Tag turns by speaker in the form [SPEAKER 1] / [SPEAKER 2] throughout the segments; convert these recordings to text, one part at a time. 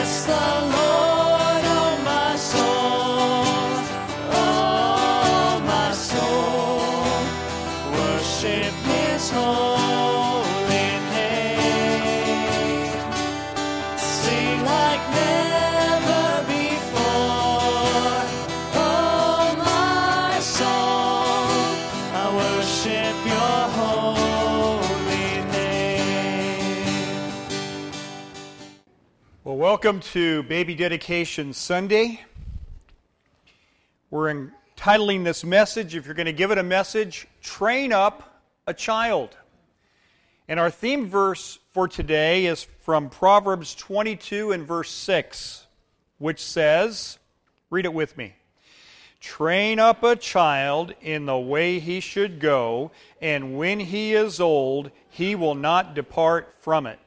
[SPEAKER 1] Bless the Lord,
[SPEAKER 2] welcome to Baby Dedication Sunday. We're entitling this message, if you're going to give it a message, Train Up a Child. And our theme verse for today is from Proverbs 22 and verse 6, which says, read it with me. Train up a child in the way he should go, and when he is old, he will not depart from it.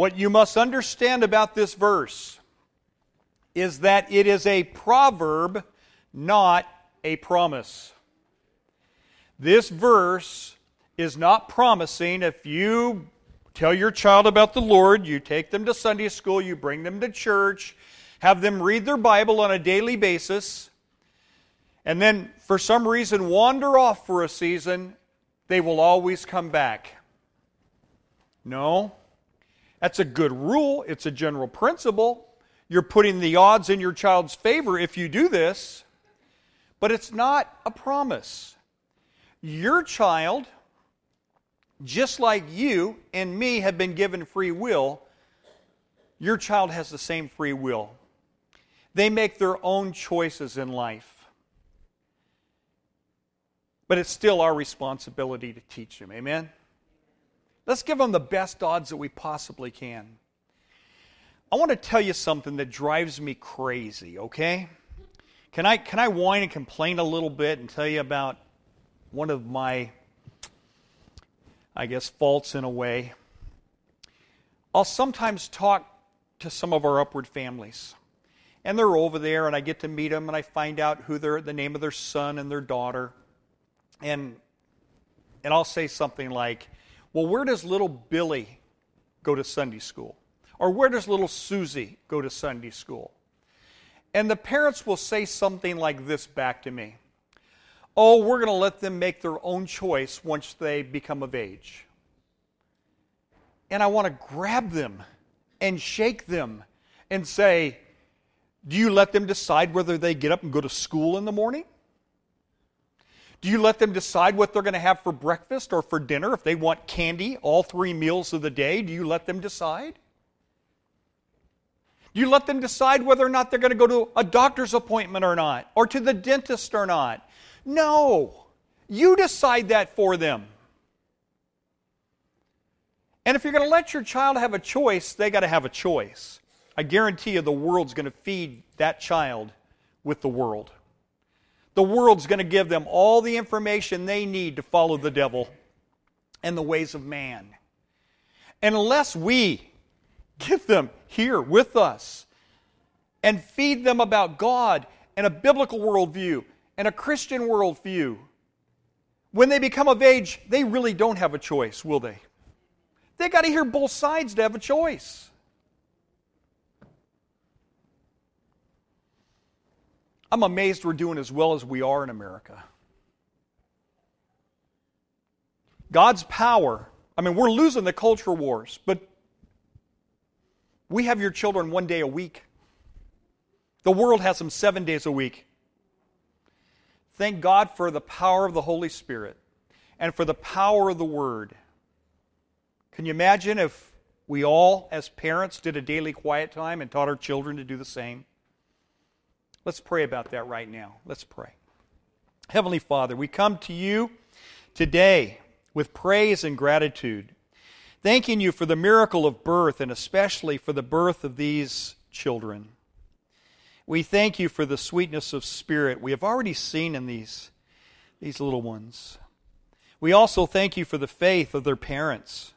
[SPEAKER 2] What you must understand about this verse is that it is a proverb, not a promise. This verse is not promising if you tell your child about the Lord, you take them to Sunday school, you bring them to church, have them read their Bible on a daily basis, and then for some reason wander off for a season, they will always come back. No. That's a good rule, it's a general principle. You're putting the odds in your child's favor if you do this, but it's not a promise. Your child, just like you and me have been given free will, your child has the same free will. They make their own choices in life. But it's still our responsibility to teach them. Amen? Let's give them the best odds that we possibly can. I want to tell you something that drives me crazy, okay? Can I, can I whine and complain a little bit and tell you about one of my, I guess, faults in a way? I'll sometimes talk to some of our upward families. And they're over there, and I get to meet them, and I find out who their, the name of their son and their daughter. And, and I'll say something like, well, where does little Billy go to Sunday school? Or where does little Susie go to Sunday school? And the parents will say something like this back to me Oh, we're going to let them make their own choice once they become of age. And I want to grab them and shake them and say, Do you let them decide whether they get up and go to school in the morning? Do you let them decide what they're going to have for breakfast or for dinner? If they want candy all three meals of the day, do you let them decide? Do you let them decide whether or not they're going to go to a doctor's appointment or not, or to the dentist or not? No. You decide that for them. And if you're going to let your child have a choice, they got to have a choice. I guarantee you the world's going to feed that child with the world. The world's going to give them all the information they need to follow the devil and the ways of man. And unless we give them here with us and feed them about God and a biblical worldview and a Christian worldview, when they become of age, they really don't have a choice, will they? They got to hear both sides to have a choice. I'm amazed we're doing as well as we are in America. God's power, I mean, we're losing the culture wars, but we have your children one day a week. The world has them seven days a week. Thank God for the power of the Holy Spirit and for the power of the Word. Can you imagine if we all, as parents, did a daily quiet time and taught our children to do the same? Let's pray about that right now. Let's pray. Heavenly Father, we come to you today with praise and gratitude, thanking you for the miracle of birth and especially for the birth of these children. We thank you for the sweetness of spirit we have already seen in these, these little ones. We also thank you for the faith of their parents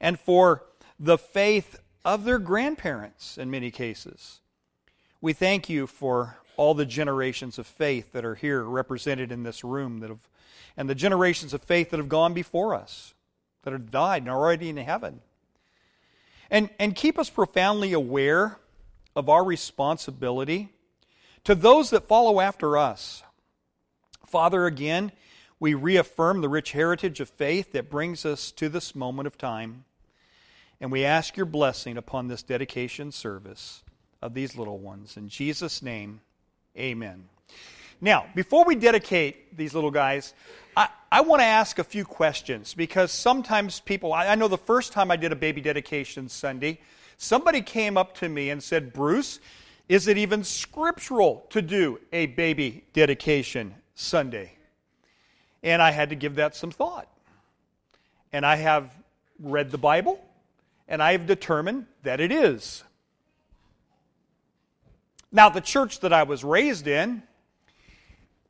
[SPEAKER 2] and for the faith of their grandparents in many cases. We thank you for all the generations of faith that are here represented in this room that have and the generations of faith that have gone before us, that have died and are already in heaven. And, and keep us profoundly aware of our responsibility to those that follow after us. Father, again, we reaffirm the rich heritage of faith that brings us to this moment of time. And we ask your blessing upon this dedication service of these little ones. In Jesus' name, amen. Now, before we dedicate these little guys, I, I want to ask a few questions because sometimes people, I, I know the first time I did a baby dedication Sunday, somebody came up to me and said, Bruce, is it even scriptural to do a baby dedication Sunday? And I had to give that some thought. And I have read the Bible, and I have determined that it is. Now, the church that I was raised in,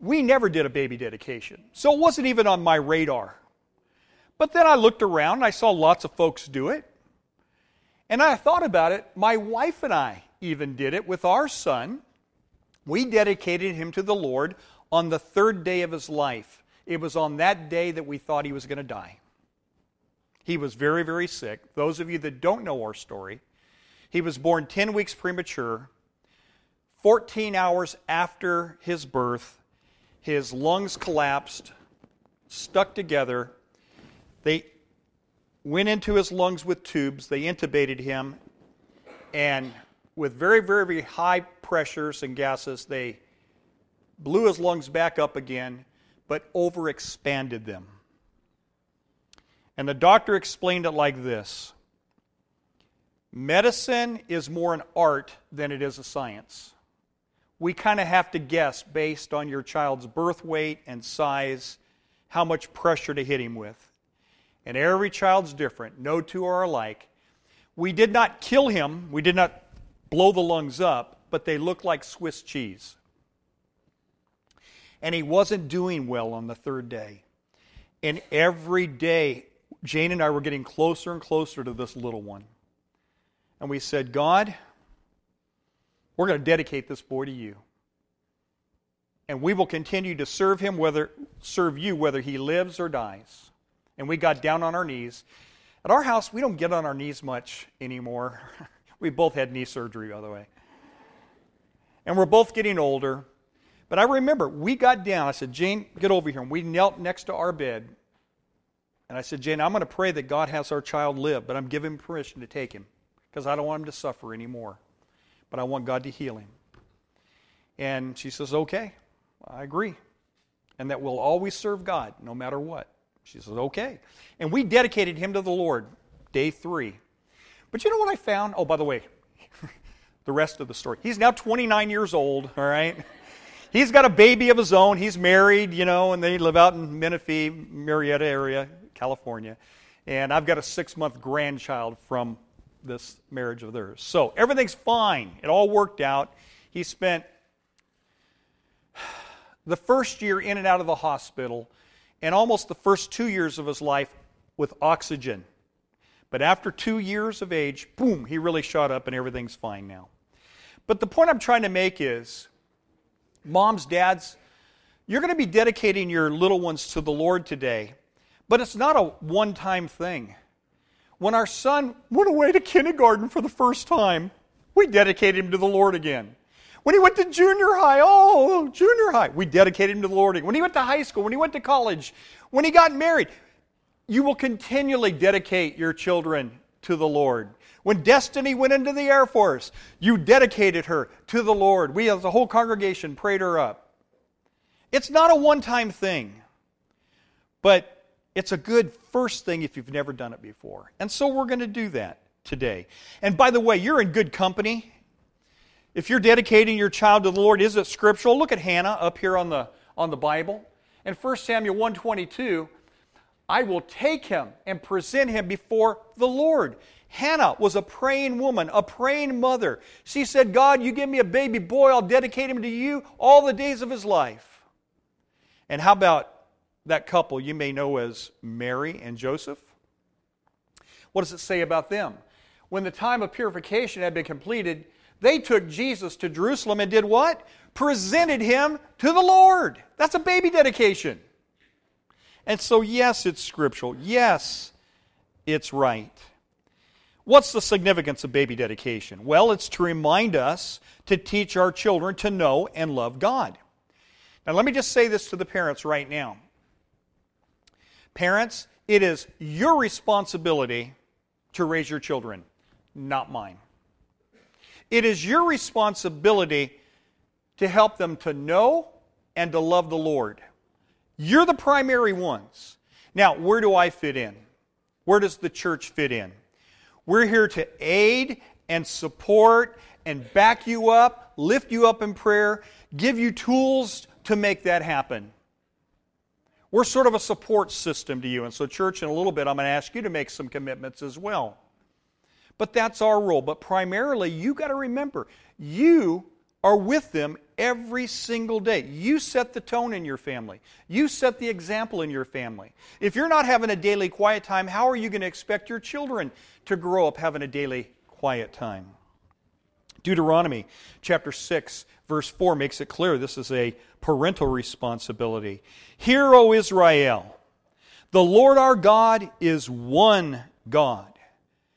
[SPEAKER 2] we never did a baby dedication. So it wasn't even on my radar. But then I looked around and I saw lots of folks do it. And I thought about it. My wife and I even did it with our son. We dedicated him to the Lord on the third day of his life. It was on that day that we thought he was going to die. He was very, very sick. Those of you that don't know our story, he was born 10 weeks premature. 14 hours after his birth, his lungs collapsed, stuck together. They went into his lungs with tubes. They intubated him. And with very, very, very high pressures and gases, they blew his lungs back up again, but overexpanded them. And the doctor explained it like this Medicine is more an art than it is a science. We kind of have to guess based on your child's birth weight and size how much pressure to hit him with. And every child's different. No two are alike. We did not kill him, we did not blow the lungs up, but they looked like Swiss cheese and he wasn't doing well on the third day. And every day, Jane and I were getting closer and closer to this little one. And we said, God, we're going to dedicate this boy to you. And we will continue to serve him, whether serve you, whether he lives or dies. And we got down on our knees. At our house, we don't get on our knees much anymore. we both had knee surgery, by the way. And we're both getting older. But I remember we got down. I said, Jane, get over here. And we knelt next to our bed. And I said, Jane, I'm going to pray that God has our child live, but I'm giving permission to take him because I don't want him to suffer anymore. But I want God to heal him. And she says, Okay, I agree. And that we'll always serve God no matter what. She says, Okay. And we dedicated him to the Lord day three. But you know what I found? Oh, by the way, the rest of the story. He's now 29 years old, all right? he's got a baby of his own. He's married, you know, and they live out in Menifee, Murrieta area, California. And I've got a six month grandchild from this marriage of theirs. So everything's fine. It all worked out. He spent the first year in and out of the hospital and almost the first two years of his life with oxygen. But after two years of age, boom, he really shot up and everything's fine now. But the point I'm trying to make is Moms, dads, you're going to be dedicating your little ones to the Lord today, but it's not a one time thing. When our son went away to kindergarten for the first time, we dedicated him to the Lord again. When he went to junior high, oh, junior high, we dedicated him to the Lord again. When he went to high school, when he went to college, when he got married, you will continually dedicate your children to the Lord. When Destiny went into the Air Force, you dedicated her to the Lord. We, as a whole congregation, prayed her up. It's not a one time thing, but it's a good first thing if you've never done it before. And so we're going to do that today. And by the way, you're in good company. If you're dedicating your child to the Lord, is it scriptural? Look at Hannah up here on the, on the Bible. In 1 Samuel 122, I will take him and present him before the Lord. Hannah was a praying woman, a praying mother. She said, God, you give me a baby boy, I'll dedicate him to you all the days of his life. And how about that couple you may know as Mary and Joseph? What does it say about them? When the time of purification had been completed, they took Jesus to Jerusalem and did what? Presented him to the Lord. That's a baby dedication. And so, yes, it's scriptural. Yes, it's right. What's the significance of baby dedication? Well, it's to remind us to teach our children to know and love God. Now, let me just say this to the parents right now. Parents, it is your responsibility to raise your children, not mine. It is your responsibility to help them to know and to love the Lord. You're the primary ones. Now, where do I fit in? Where does the church fit in? We're here to aid and support and back you up, lift you up in prayer, give you tools to make that happen. We're sort of a support system to you. And so, church, in a little bit, I'm going to ask you to make some commitments as well. But that's our role. But primarily, you got to remember, you are with them every single day. You set the tone in your family. You set the example in your family. If you're not having a daily quiet time, how are you going to expect your children to grow up having a daily quiet time? Deuteronomy chapter 6, verse 4 makes it clear this is a parental responsibility. Hear, O Israel, the Lord our God is one God.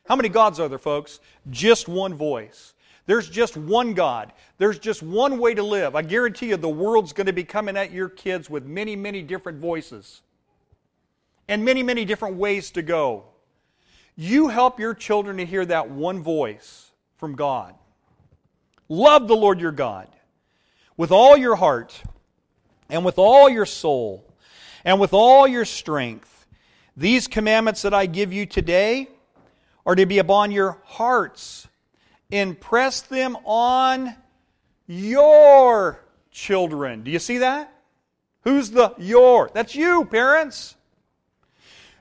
[SPEAKER 2] How many gods are there, folks? Just one voice. There's just one God. There's just one way to live. I guarantee you the world's going to be coming at your kids with many, many different voices and many, many different ways to go. You help your children to hear that one voice from God. Love the Lord your God with all your heart and with all your soul and with all your strength. These commandments that I give you today are to be upon your hearts. Impress them on your children. Do you see that? Who's the your? That's you, parents.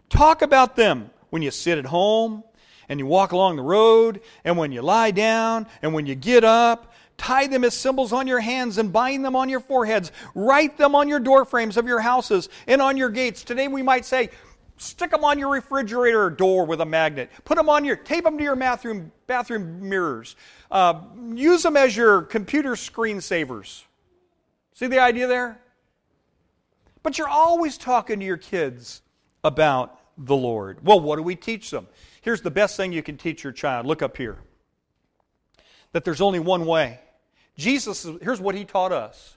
[SPEAKER 2] Talk about them when you sit at home and you walk along the road and when you lie down and when you get up Tie them as symbols on your hands and bind them on your foreheads. Write them on your door frames of your houses and on your gates. Today we might say, stick them on your refrigerator door with a magnet. Put them on your, tape them to your bathroom, bathroom mirrors. Uh, use them as your computer screensavers. See the idea there? But you're always talking to your kids about the Lord. Well, what do we teach them? Here's the best thing you can teach your child. Look up here. That there's only one way. Jesus, here's what he taught us.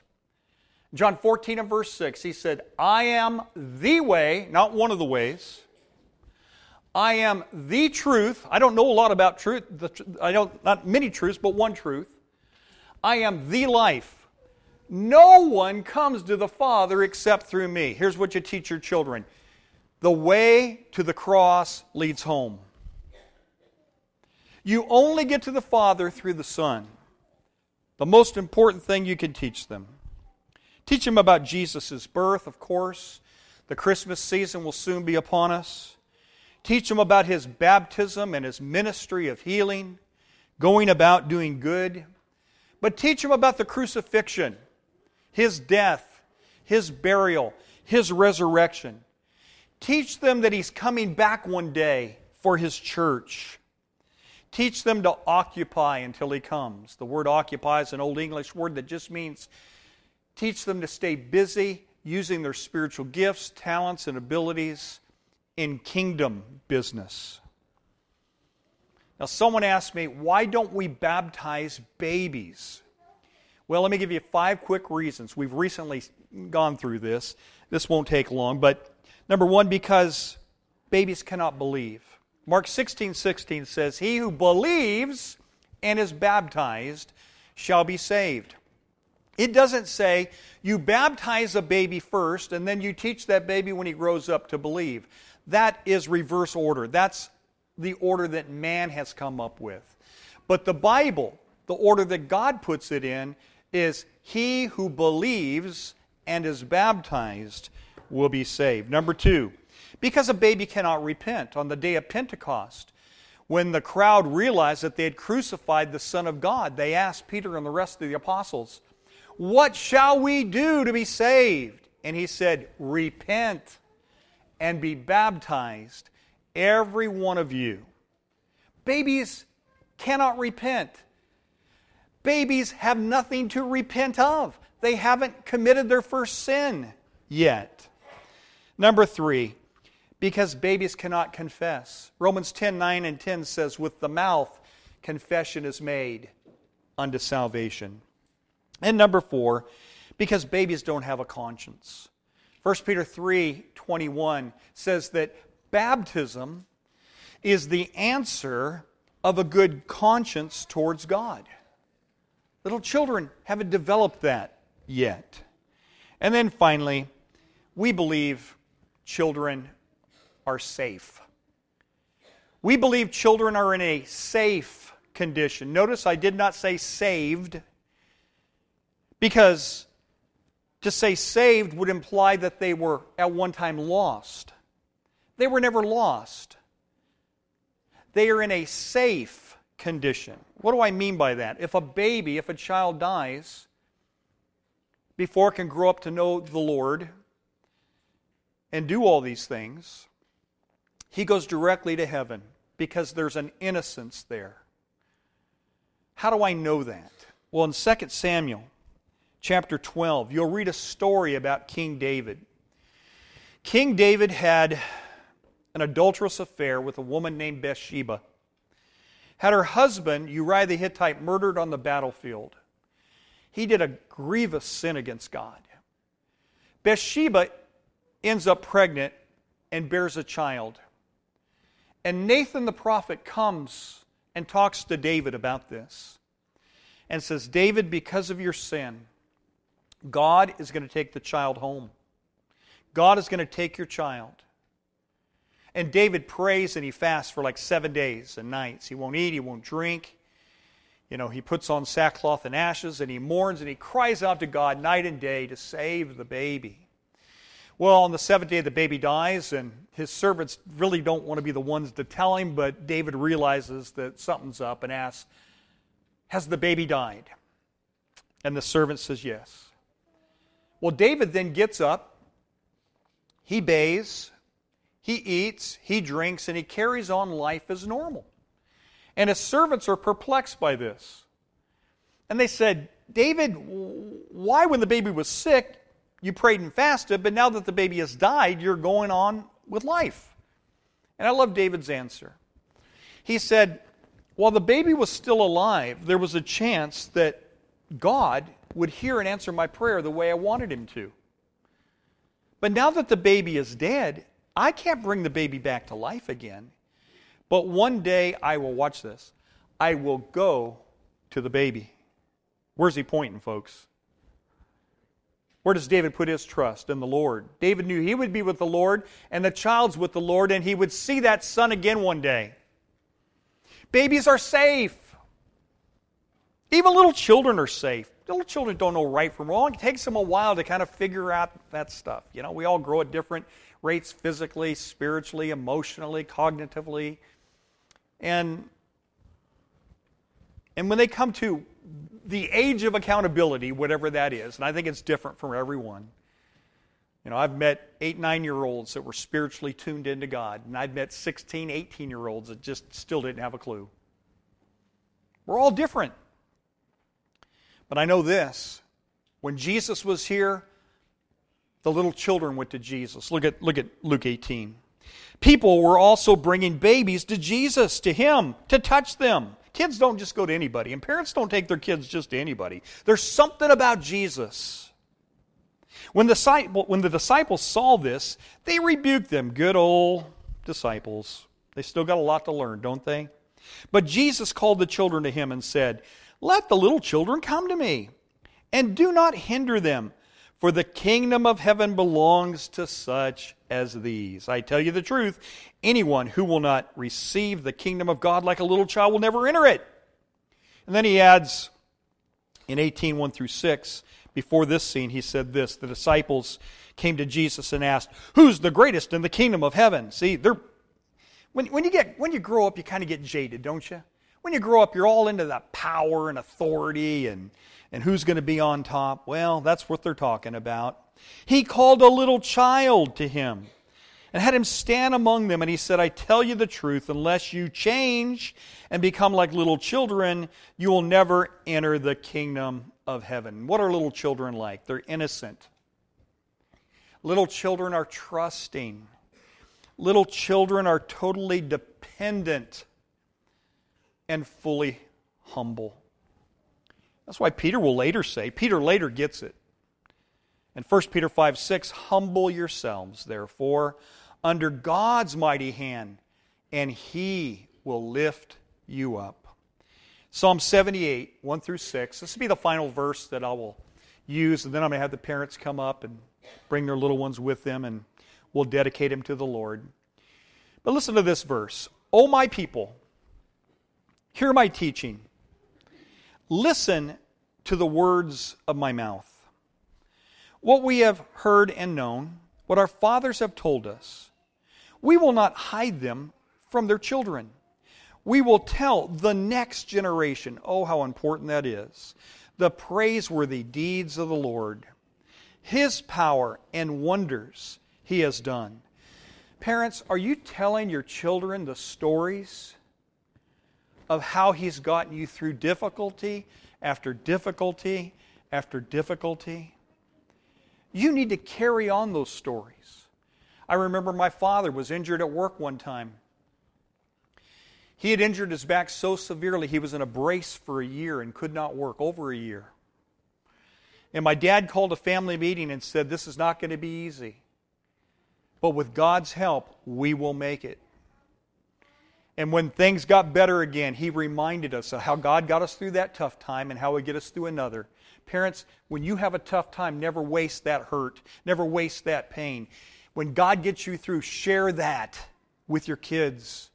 [SPEAKER 2] John 14 and verse 6, he said, I am the way, not one of the ways. I am the truth. I don't know a lot about truth. I don't, not many truths, but one truth. I am the life. No one comes to the Father except through me. Here's what you teach your children the way to the cross leads home. You only get to the Father through the Son the most important thing you can teach them. Teach them about Jesus' birth, of course. The Christmas season will soon be upon us. Teach them about his baptism and his ministry of healing, going about doing good. But teach them about the crucifixion, his death, his burial, his resurrection. Teach them that he's coming back one day for his church. Teach them to occupy until he comes. The word occupy is an Old English word that just means teach them to stay busy using their spiritual gifts, talents, and abilities in kingdom business. Now, someone asked me, why don't we baptize babies? Well, let me give you five quick reasons. We've recently gone through this. This won't take long, but number one, because babies cannot believe. Mark 16 16 says, He who believes and is baptized shall be saved. It doesn't say you baptize a baby first and then you teach that baby when he grows up to believe. That is reverse order. That's the order that man has come up with. But the Bible, the order that God puts it in, is he who believes and is baptized will be saved. Number two, because a baby cannot repent. On the day of Pentecost, when the crowd realized that they had crucified the Son of God, they asked Peter and the rest of the apostles, What shall we do to be saved? And he said, Repent and be baptized, every one of you. Babies cannot repent. Babies have nothing to repent of. They haven't committed their first sin yet. Number three, because babies cannot confess. Romans 10 9 and 10 says, With the mouth, confession is made unto salvation. And number four, because babies don't have a conscience. 1 Peter 3 21 says that baptism is the answer of a good conscience towards God. Little children haven't developed that yet. And then finally, we believe children are safe. We believe children are in a safe condition. Notice I did not say saved because to say saved would imply that they were at one time lost. They were never lost. They are in a safe condition. What do I mean by that? If a baby, if a child dies before it can grow up to know the Lord and do all these things, he goes directly to heaven because there's an innocence there. How do I know that? Well, in 2 Samuel chapter 12, you'll read a story about King David. King David had an adulterous affair with a woman named Bathsheba. Had her husband, Uriah the Hittite, murdered on the battlefield. He did a grievous sin against God. Bathsheba ends up pregnant and bears a child. And Nathan the prophet comes and talks to David about this and says, David, because of your sin, God is going to take the child home. God is going to take your child. And David prays and he fasts for like seven days and nights. He won't eat, he won't drink. You know, he puts on sackcloth and ashes and he mourns and he cries out to God night and day to save the baby. Well, on the seventh day, the baby dies, and his servants really don't want to be the ones to tell him, but David realizes that something's up and asks, Has the baby died? And the servant says, Yes. Well, David then gets up, he bathes, he eats, he drinks, and he carries on life as normal. And his servants are perplexed by this. And they said, David, why, when the baby was sick, you prayed and fasted, but now that the baby has died, you're going on with life? And I love David's answer. He said, While the baby was still alive, there was a chance that God would hear and answer my prayer the way I wanted him to. But now that the baby is dead, I can't bring the baby back to life again. But one day I will, watch this, I will go to the baby. Where's he pointing, folks? Where does David put his trust? In the Lord. David knew he would be with the Lord, and the child's with the Lord, and he would see that son again one day. Babies are safe. Even little children are safe. Little children don't know right from wrong. It takes them a while to kind of figure out that stuff. You know, we all grow at different rates physically, spiritually, emotionally, cognitively. And, and when they come to the age of accountability, whatever that is, and I think it's different for everyone. You know, I've met eight, nine year olds that were spiritually tuned into God, and I've met 16, 18 year olds that just still didn't have a clue. We're all different. But I know this when Jesus was here, the little children went to Jesus. Look at, look at Luke 18. People were also bringing babies to Jesus, to Him, to touch them. Kids don't just go to anybody, and parents don't take their kids just to anybody. There's something about Jesus. When the, when the disciples saw this, they rebuked them. Good old disciples. They still got a lot to learn, don't they? But Jesus called the children to him and said, Let the little children come to me, and do not hinder them for the kingdom of heaven belongs to such as these. I tell you the truth, anyone who will not receive the kingdom of God like a little child will never enter it. And then he adds in 18, 1 through 6, before this scene, he said this The disciples came to Jesus and asked, Who's the greatest in the kingdom of heaven? See, they're, when, when, you get, when you grow up, you kind of get jaded, don't you? When you grow up, you're all into the power and authority and and who's going to be on top? Well, that's what they're talking about. He called a little child to him and had him stand among them. And he said, I tell you the truth, unless you change and become like little children, you will never enter the kingdom of heaven. What are little children like? They're innocent. Little children are trusting. Little children are totally dependent and fully humble. That's why Peter will later say, Peter later gets it. In 1 Peter 5 6, humble yourselves, therefore, under God's mighty hand, and he will lift you up. Psalm 78, 1 through 6. This will be the final verse that I will use, and then I'm going to have the parents come up and bring their little ones with them, and we'll dedicate them to the Lord. But listen to this verse O my people, hear my teaching. Listen to the words of my mouth. What we have heard and known, what our fathers have told us, we will not hide them from their children. We will tell the next generation, oh, how important that is, the praiseworthy deeds of the Lord, His power and wonders He has done. Parents, are you telling your children the stories of how He's gotten you through difficulty after difficulty after difficulty? You need to carry on those stories. I remember my father was injured at work one time. He had injured his back so severely he was in a brace for a year and could not work, over a year. And my dad called a family meeting and said, This is not going to be easy. But with God's help, we will make it. And when things got better again, he reminded us of how God got us through that tough time and how He get us through another. Parents, when you have a tough time, never waste that hurt, never waste that pain. When God gets you through, share that with your kids.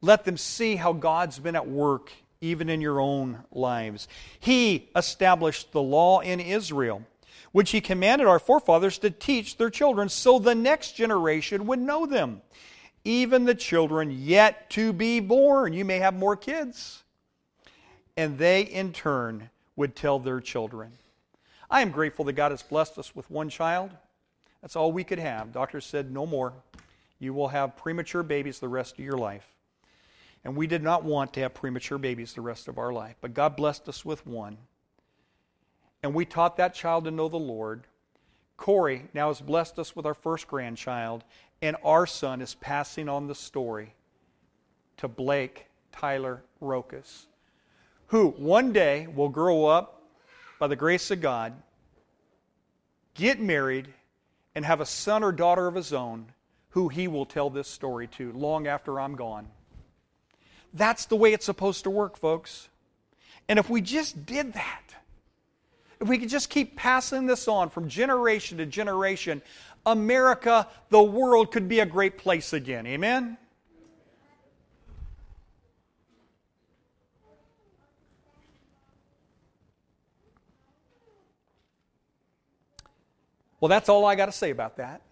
[SPEAKER 2] Let them see how God's been at work even in your own lives. He established the law in Israel, which He commanded our forefathers to teach their children so the next generation would know them even the children yet to be born. You may have more kids. And they, in turn, would tell their children. I am grateful that God has blessed us with one child. That's all we could have. Doctors said, no more. You will have premature babies the rest of your life. And we did not want to have premature babies the rest of our life. But God blessed us with one. And we taught that child to know the Lord. Corey now has blessed us with our first grandchild, and our son is passing on the story to Blake Tyler Rokas, who one day will grow up by the grace of God, get married, and have a son or daughter of his own who he will tell this story to long after I'm gone. That's the way it's supposed to work, folks. And if we just did that, if we could just keep passing this on from generation to generation, America, the world could be a great place again. Amen? Well, that's all I got to say about that.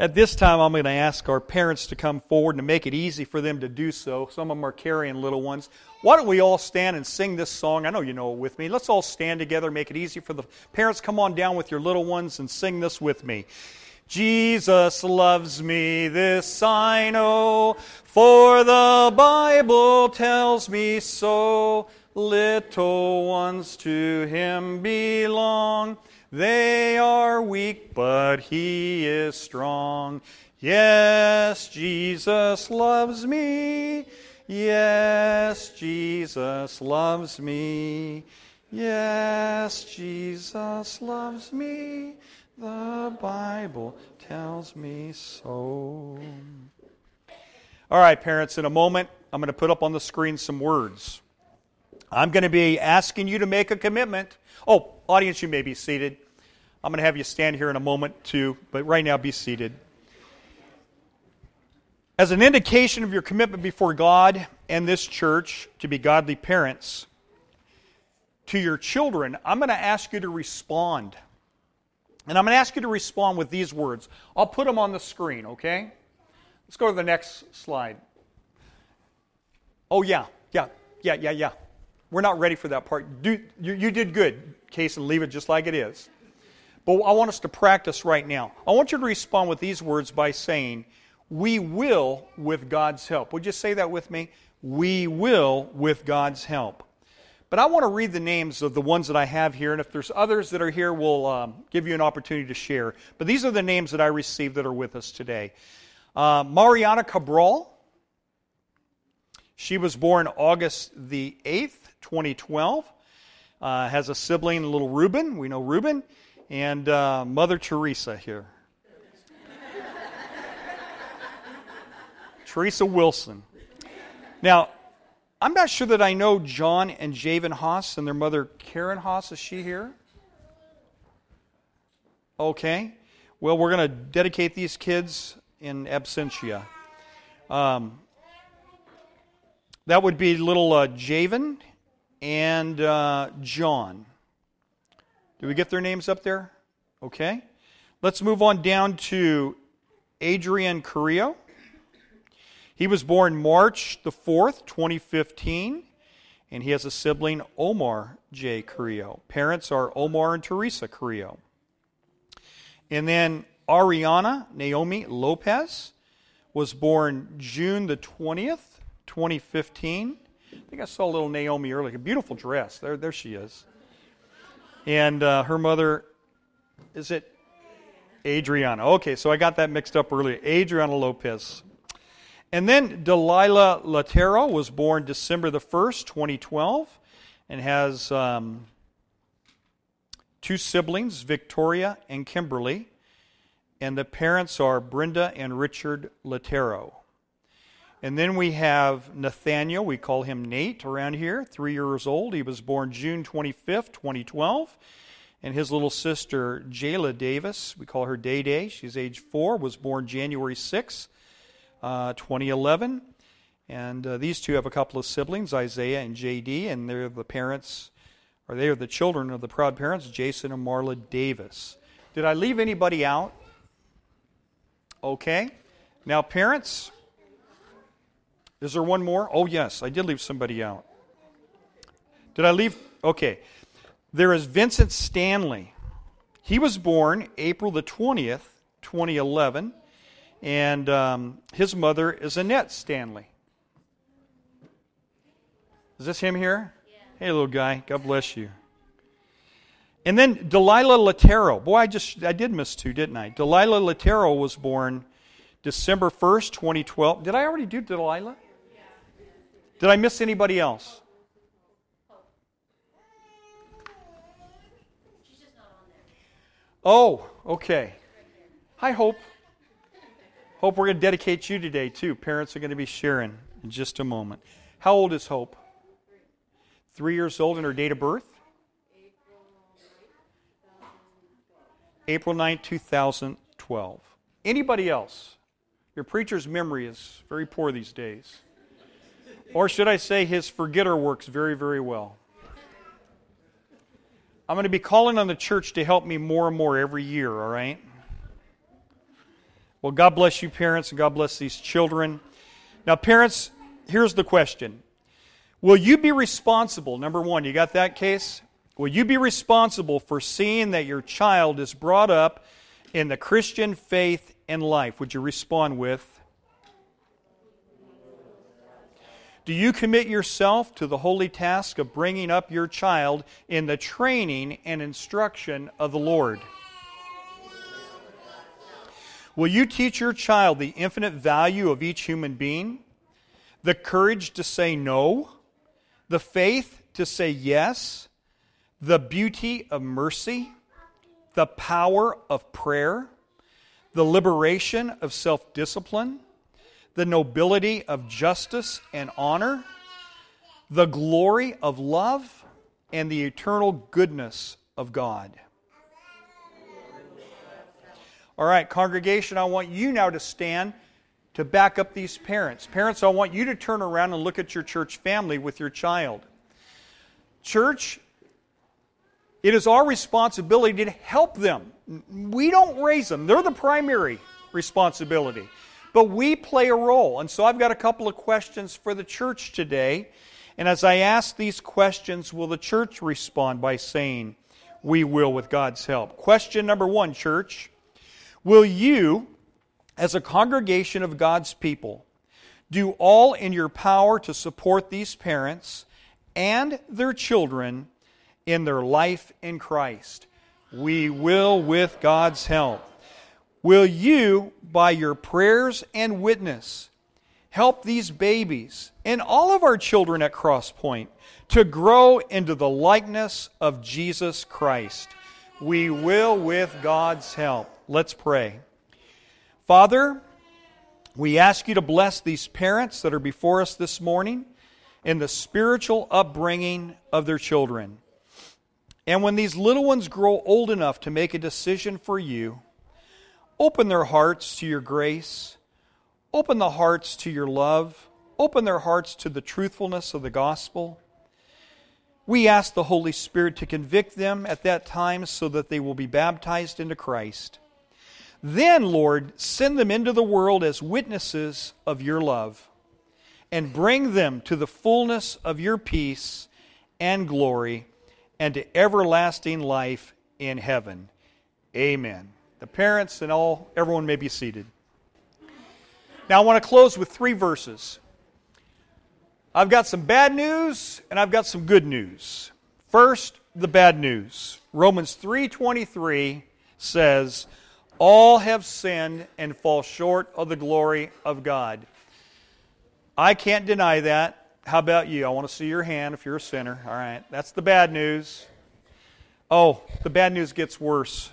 [SPEAKER 2] At this time, I'm going to ask our parents to come forward and to make it easy for them to do so. Some of them are carrying little ones. Why don't we all stand and sing this song? I know you know it with me. Let's all stand together, make it easy for the parents. Come on down with your little ones and sing this with me. Jesus loves me, this I know, for the Bible tells me so. Little ones to him belong. They are weak, but he is strong. Yes, Jesus loves me. Yes, Jesus loves me. Yes, Jesus loves me. The Bible tells me so. All right, parents, in a moment, I'm going to put up on the screen some words. I'm going to be asking you to make a commitment. Oh, audience, you may be seated. I'm going to have you stand here in a moment too, but right now be seated. As an indication of your commitment before God and this church to be godly parents, to your children, I'm going to ask you to respond. And I'm going to ask you to respond with these words. I'll put them on the screen, okay? Let's go to the next slide. Oh, yeah, yeah, yeah, yeah, yeah. We're not ready for that part. Do, you, you did good, Case, and leave it just like it is. But I want us to practice right now. I want you to respond with these words by saying, We will with God's help. Would you say that with me? We will with God's help. But I want to read the names of the ones that I have here, and if there's others that are here, we'll um, give you an opportunity to share. But these are the names that I received that are with us today. Uh, Mariana Cabral. She was born August the 8th, 2012. Uh, has a sibling, little Reuben. We know Reuben. And uh, Mother Teresa here. Teresa Wilson. Now, I'm not sure that I know John and Javen Haas and their mother Karen Haas. Is she here? Okay. Well, we're going to dedicate these kids in absentia. Um, that would be little uh, Javen and uh, John. Did we get their names up there? Okay. Let's move on down to Adrian Carrillo. He was born March the 4th, 2015, and he has a sibling, Omar J. Carrillo. Parents are Omar and Teresa Carrillo. And then Ariana Naomi Lopez was born June the 20th, 2015. I think I saw a little Naomi earlier. A beautiful dress. There, there she is. And uh, her mother, is it Adriana? Okay, so I got that mixed up earlier. Adriana Lopez and then Delilah Latero was born December the 1st, 2012, and has um, two siblings, Victoria and Kimberly. And the parents are Brenda and Richard Latero. And then we have Nathaniel, we call him Nate around here, three years old. He was born June 25th, 2012. And his little sister, Jayla Davis, we call her Day Day, she's age four, was born January 6th, uh, 2011. And uh, these two have a couple of siblings, Isaiah and JD, and they're the parents, or they are the children of the proud parents, Jason and Marla Davis. Did I leave anybody out? Okay. Now, parents, is there one more? Oh, yes, I did leave somebody out. Did I leave? Okay. There is Vincent Stanley. He was born April the 20th, 2011 and um, his mother is Annette Stanley. Is this him here? Yeah. Hey, little guy. God bless you. And then Delilah Latero. Boy, I just I did miss two, didn't I? Delilah Latero was born December 1st, 2012. Did I already do Delilah? Did I miss anybody else? Oh, okay. Hi, Hope. Hope, we're going to dedicate you today, too. Parents are going to be sharing in just a moment. How old is Hope? Three years old and her date of birth? April 9, 2012. Anybody else? Your preacher's memory is very poor these days. Or should I say, his forgetter works very, very well. I'm going to be calling on the church to help me more and more every year, all right? Well, God bless you, parents, and God bless these children. Now, parents, here's the question Will you be responsible? Number one, you got that case? Will you be responsible for seeing that your child is brought up in the Christian faith and life? Would you respond with? Do you commit yourself to the holy task of bringing up your child in the training and instruction of the Lord? Will you teach your child the infinite value of each human being, the courage to say no, the faith to say yes, the beauty of mercy, the power of prayer, the liberation of self discipline, the nobility of justice and honor, the glory of love, and the eternal goodness of God? All right, congregation, I want you now to stand to back up these parents. Parents, I want you to turn around and look at your church family with your child. Church, it is our responsibility to help them. We don't raise them, they're the primary responsibility. But we play a role. And so I've got a couple of questions for the church today. And as I ask these questions, will the church respond by saying, We will with God's help? Question number one, church. Will you, as a congregation of God's people, do all in your power to support these parents and their children in their life in Christ. We will with God's help. Will you, by your prayers and witness, help these babies and all of our children at Crosspoint to grow into the likeness of Jesus Christ? We will with God's help. Let's pray. Father, we ask you to bless these parents that are before us this morning in the spiritual upbringing of their children. And when these little ones grow old enough to make a decision for you, open their hearts to your grace, open the hearts to your love, open their hearts to the truthfulness of the gospel. We ask the Holy Spirit to convict them at that time so that they will be baptized into Christ. Then, Lord, send them into the world as witnesses of your love and bring them to the fullness of your peace and glory and to everlasting life in heaven. Amen. The parents and all, everyone may be seated. Now, I want to close with three verses. I've got some bad news and I've got some good news. First, the bad news. Romans 3:23 says, "All have sinned and fall short of the glory of God." I can't deny that. How about you? I want to see your hand if you're a sinner. All right. That's the bad news. Oh, the bad news gets worse.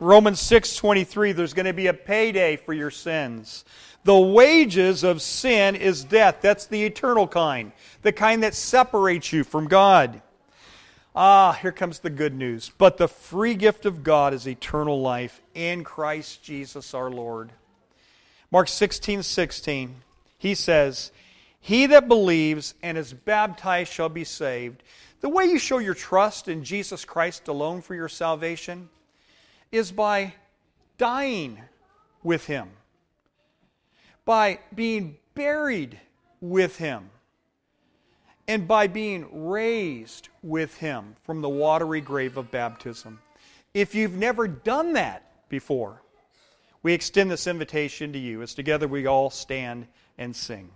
[SPEAKER 2] Romans 6:23 there's going to be a payday for your sins. The wages of sin is death. That's the eternal kind, the kind that separates you from God. Ah, here comes the good news. But the free gift of God is eternal life in Christ Jesus our Lord. Mark 16, 16, he says, He that believes and is baptized shall be saved. The way you show your trust in Jesus Christ alone for your salvation is by dying with Him by being buried with him and by being raised with him from the watery grave of baptism. If you've never done that before, we extend this invitation to you as together we all stand and sing.